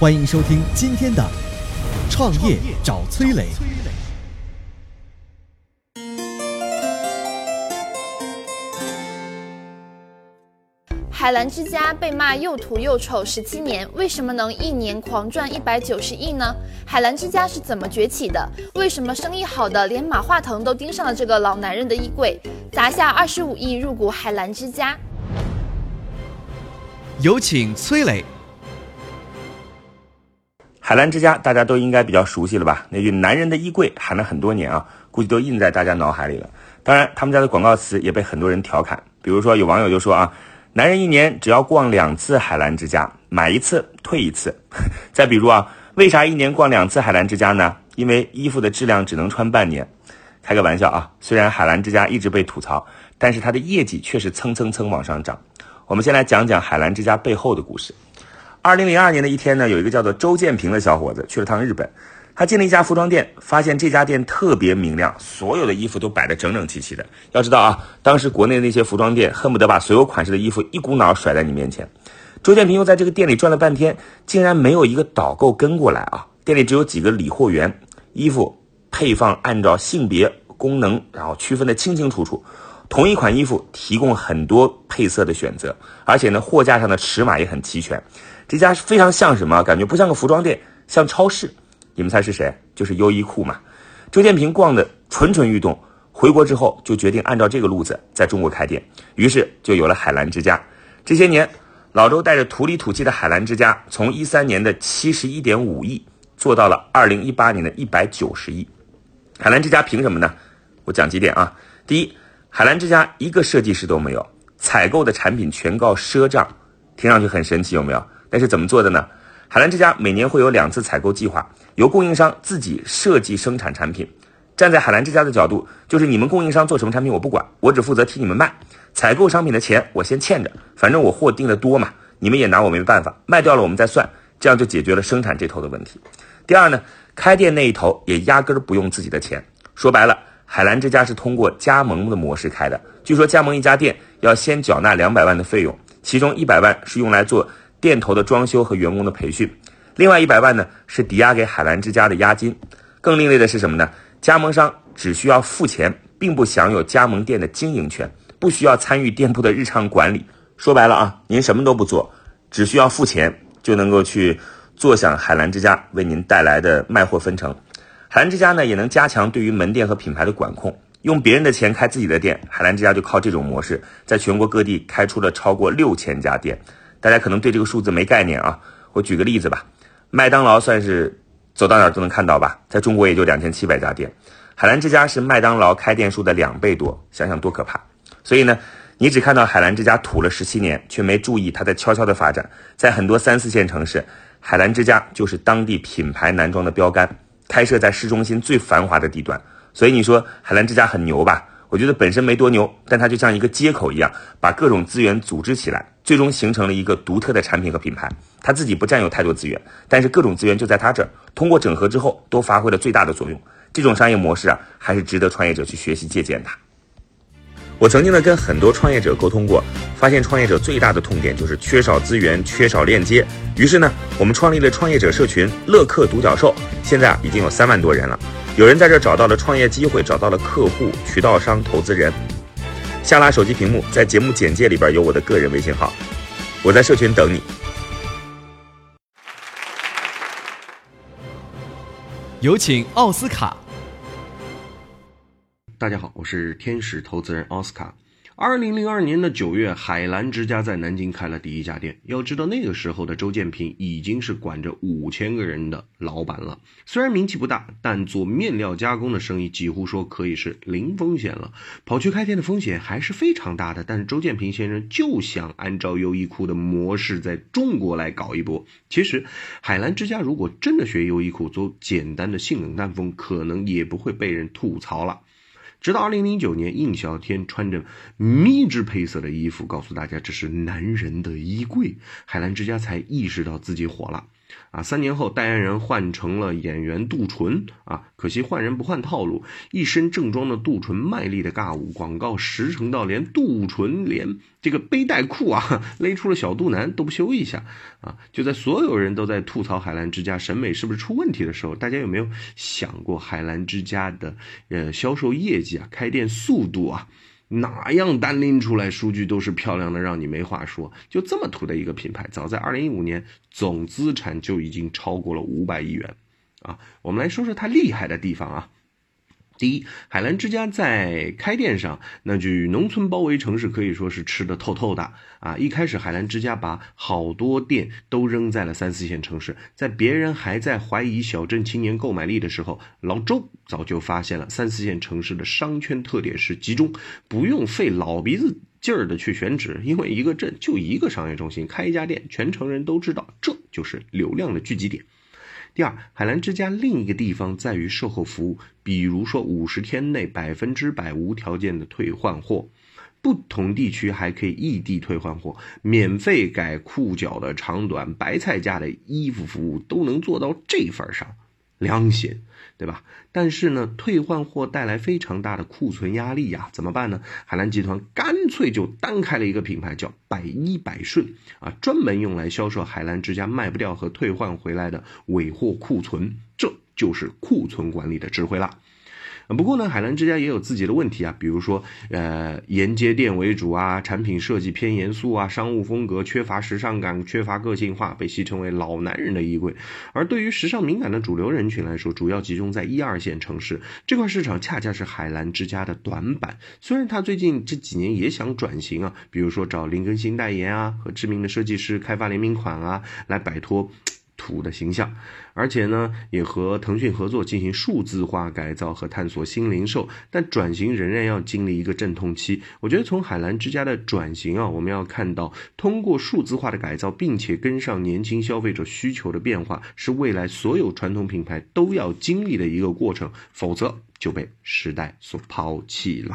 欢迎收听今天的《创业找崔磊》。海澜之家被骂又土又丑十七年，为什么能一年狂赚一百九十亿呢？海澜之家是怎么崛起的？为什么生意好的连马化腾都盯上了这个老男人的衣柜？砸下二十五亿入股海澜之家。有请崔磊。海澜之家大家都应该比较熟悉了吧？那句“男人的衣柜”喊了很多年啊，估计都印在大家脑海里了。当然，他们家的广告词也被很多人调侃，比如说有网友就说啊。男人一年只要逛两次海澜之家，买一次退一次。再比如啊，为啥一年逛两次海澜之家呢？因为衣服的质量只能穿半年。开个玩笑啊，虽然海澜之家一直被吐槽，但是它的业绩却是蹭蹭蹭往上涨。我们先来讲讲海澜之家背后的故事。二零零二年的一天呢，有一个叫做周建平的小伙子去了趟日本。他进了一家服装店，发现这家店特别明亮，所有的衣服都摆得整整齐齐的。要知道啊，当时国内的那些服装店恨不得把所有款式的衣服一股脑甩在你面前。周建平又在这个店里转了半天，竟然没有一个导购跟过来啊！店里只有几个理货员，衣服配放按照性别、功能，然后区分的清清楚楚。同一款衣服提供很多配色的选择，而且呢，货架上的尺码也很齐全。这家非常像什么？感觉不像个服装店，像超市。你们猜是谁？就是优衣库嘛。周建平逛的蠢蠢欲动，回国之后就决定按照这个路子在中国开店，于是就有了海澜之家。这些年，老周带着土里土气的海澜之家，从一三年的七十一点五亿做到了二零一八年的一百九十亿。海澜之家凭什么呢？我讲几点啊。第一，海澜之家一个设计师都没有，采购的产品全靠赊账，听上去很神奇，有没有？但是怎么做的呢？海澜之家每年会有两次采购计划，由供应商自己设计生产产品。站在海澜之家的角度，就是你们供应商做什么产品我不管，我只负责替你们卖。采购商品的钱我先欠着，反正我货订的多嘛，你们也拿我没办法，卖掉了我们再算，这样就解决了生产这头的问题。第二呢，开店那一头也压根儿不用自己的钱。说白了，海澜之家是通过加盟的模式开的。据说加盟一家店要先缴纳两百万的费用，其中一百万是用来做。店头的装修和员工的培训，另外一百万呢是抵押给海澜之家的押金。更另类的是什么呢？加盟商只需要付钱，并不享有加盟店的经营权，不需要参与店铺的日常管理。说白了啊，您什么都不做，只需要付钱就能够去坐享海澜之家为您带来的卖货分成。海澜之家呢也能加强对于门店和品牌的管控，用别人的钱开自己的店，海澜之家就靠这种模式，在全国各地开出了超过六千家店。大家可能对这个数字没概念啊，我举个例子吧，麦当劳算是走到哪儿都能看到吧，在中国也就两千七百家店，海澜之家是麦当劳开店数的两倍多，想想多可怕。所以呢，你只看到海澜之家土了十七年，却没注意它在悄悄的发展，在很多三四线城市，海澜之家就是当地品牌男装的标杆，开设在市中心最繁华的地段。所以你说海澜之家很牛吧？我觉得本身没多牛，但它就像一个接口一样，把各种资源组织起来，最终形成了一个独特的产品和品牌。它自己不占有太多资源，但是各种资源就在它这儿，通过整合之后，都发挥了最大的作用。这种商业模式啊，还是值得创业者去学习借鉴的。我曾经呢跟很多创业者沟通过，发现创业者最大的痛点就是缺少资源、缺少链接。于是呢，我们创立了创业者社群“乐客独角兽”，现在啊已经有三万多人了。有人在这找到了创业机会，找到了客户、渠道商、投资人。下拉手机屏幕，在节目简介里边有我的个人微信号，我在社群等你。有请奥斯卡。大家好，我是天使投资人奥斯卡。二零零二年的九月，海澜之家在南京开了第一家店。要知道，那个时候的周建平已经是管着五千个人的老板了。虽然名气不大，但做面料加工的生意几乎说可以是零风险了。跑去开店的风险还是非常大的。但是周建平先生就想按照优衣库的模式在中国来搞一波。其实，海澜之家如果真的学优衣库做简单的性冷淡风，可能也不会被人吐槽了。直到二零零九年，印小天穿着秘制配色的衣服，告诉大家这是男人的衣柜，海澜之家才意识到自己火了。啊，三年后代言人换成了演员杜淳啊，可惜换人不换套路，一身正装的杜淳卖力的尬舞，广告实诚到连杜淳连这个背带裤啊勒出了小肚腩都不修一下啊！就在所有人都在吐槽海澜之家审美是不是出问题的时候，大家有没有想过海澜之家的呃销售业绩啊、开店速度啊？哪样单拎出来数据都是漂亮的，让你没话说。就这么土的一个品牌，早在二零一五年总资产就已经超过了五百亿元，啊，我们来说说它厉害的地方啊。第一，海澜之家在开店上，那句“农村包围城市”可以说是吃的透透的啊！一开始，海澜之家把好多店都扔在了三四线城市，在别人还在怀疑小镇青年购买力的时候，老周早就发现了三四线城市的商圈特点是集中，不用费老鼻子劲儿的去选址，因为一个镇就一个商业中心，开一家店，全城人都知道，这就是流量的聚集点。第二，海澜之家另一个地方在于售后服务，比如说五十天内百分之百无条件的退换货，不同地区还可以异地退换货，免费改裤脚的长短，白菜价的衣服服务都能做到这份上。良心，对吧？但是呢，退换货带来非常大的库存压力呀，怎么办呢？海澜集团干脆就单开了一个品牌，叫百依百顺啊，专门用来销售海澜之家卖不掉和退换回来的尾货库存，这就是库存管理的智慧啦。不过呢，海澜之家也有自己的问题啊，比如说，呃，沿街店为主啊，产品设计偏严肃啊，商务风格缺乏时尚感，缺乏个性化，被戏称为“老男人的衣柜”。而对于时尚敏感的主流人群来说，主要集中在一二线城市这块市场，恰恰是海澜之家的短板。虽然他最近这几年也想转型啊，比如说找林更新代言啊，和知名的设计师开发联名款啊，来摆脱。土的形象，而且呢，也和腾讯合作进行数字化改造和探索新零售，但转型仍然要经历一个阵痛期。我觉得从海澜之家的转型啊，我们要看到通过数字化的改造，并且跟上年轻消费者需求的变化，是未来所有传统品牌都要经历的一个过程，否则就被时代所抛弃了。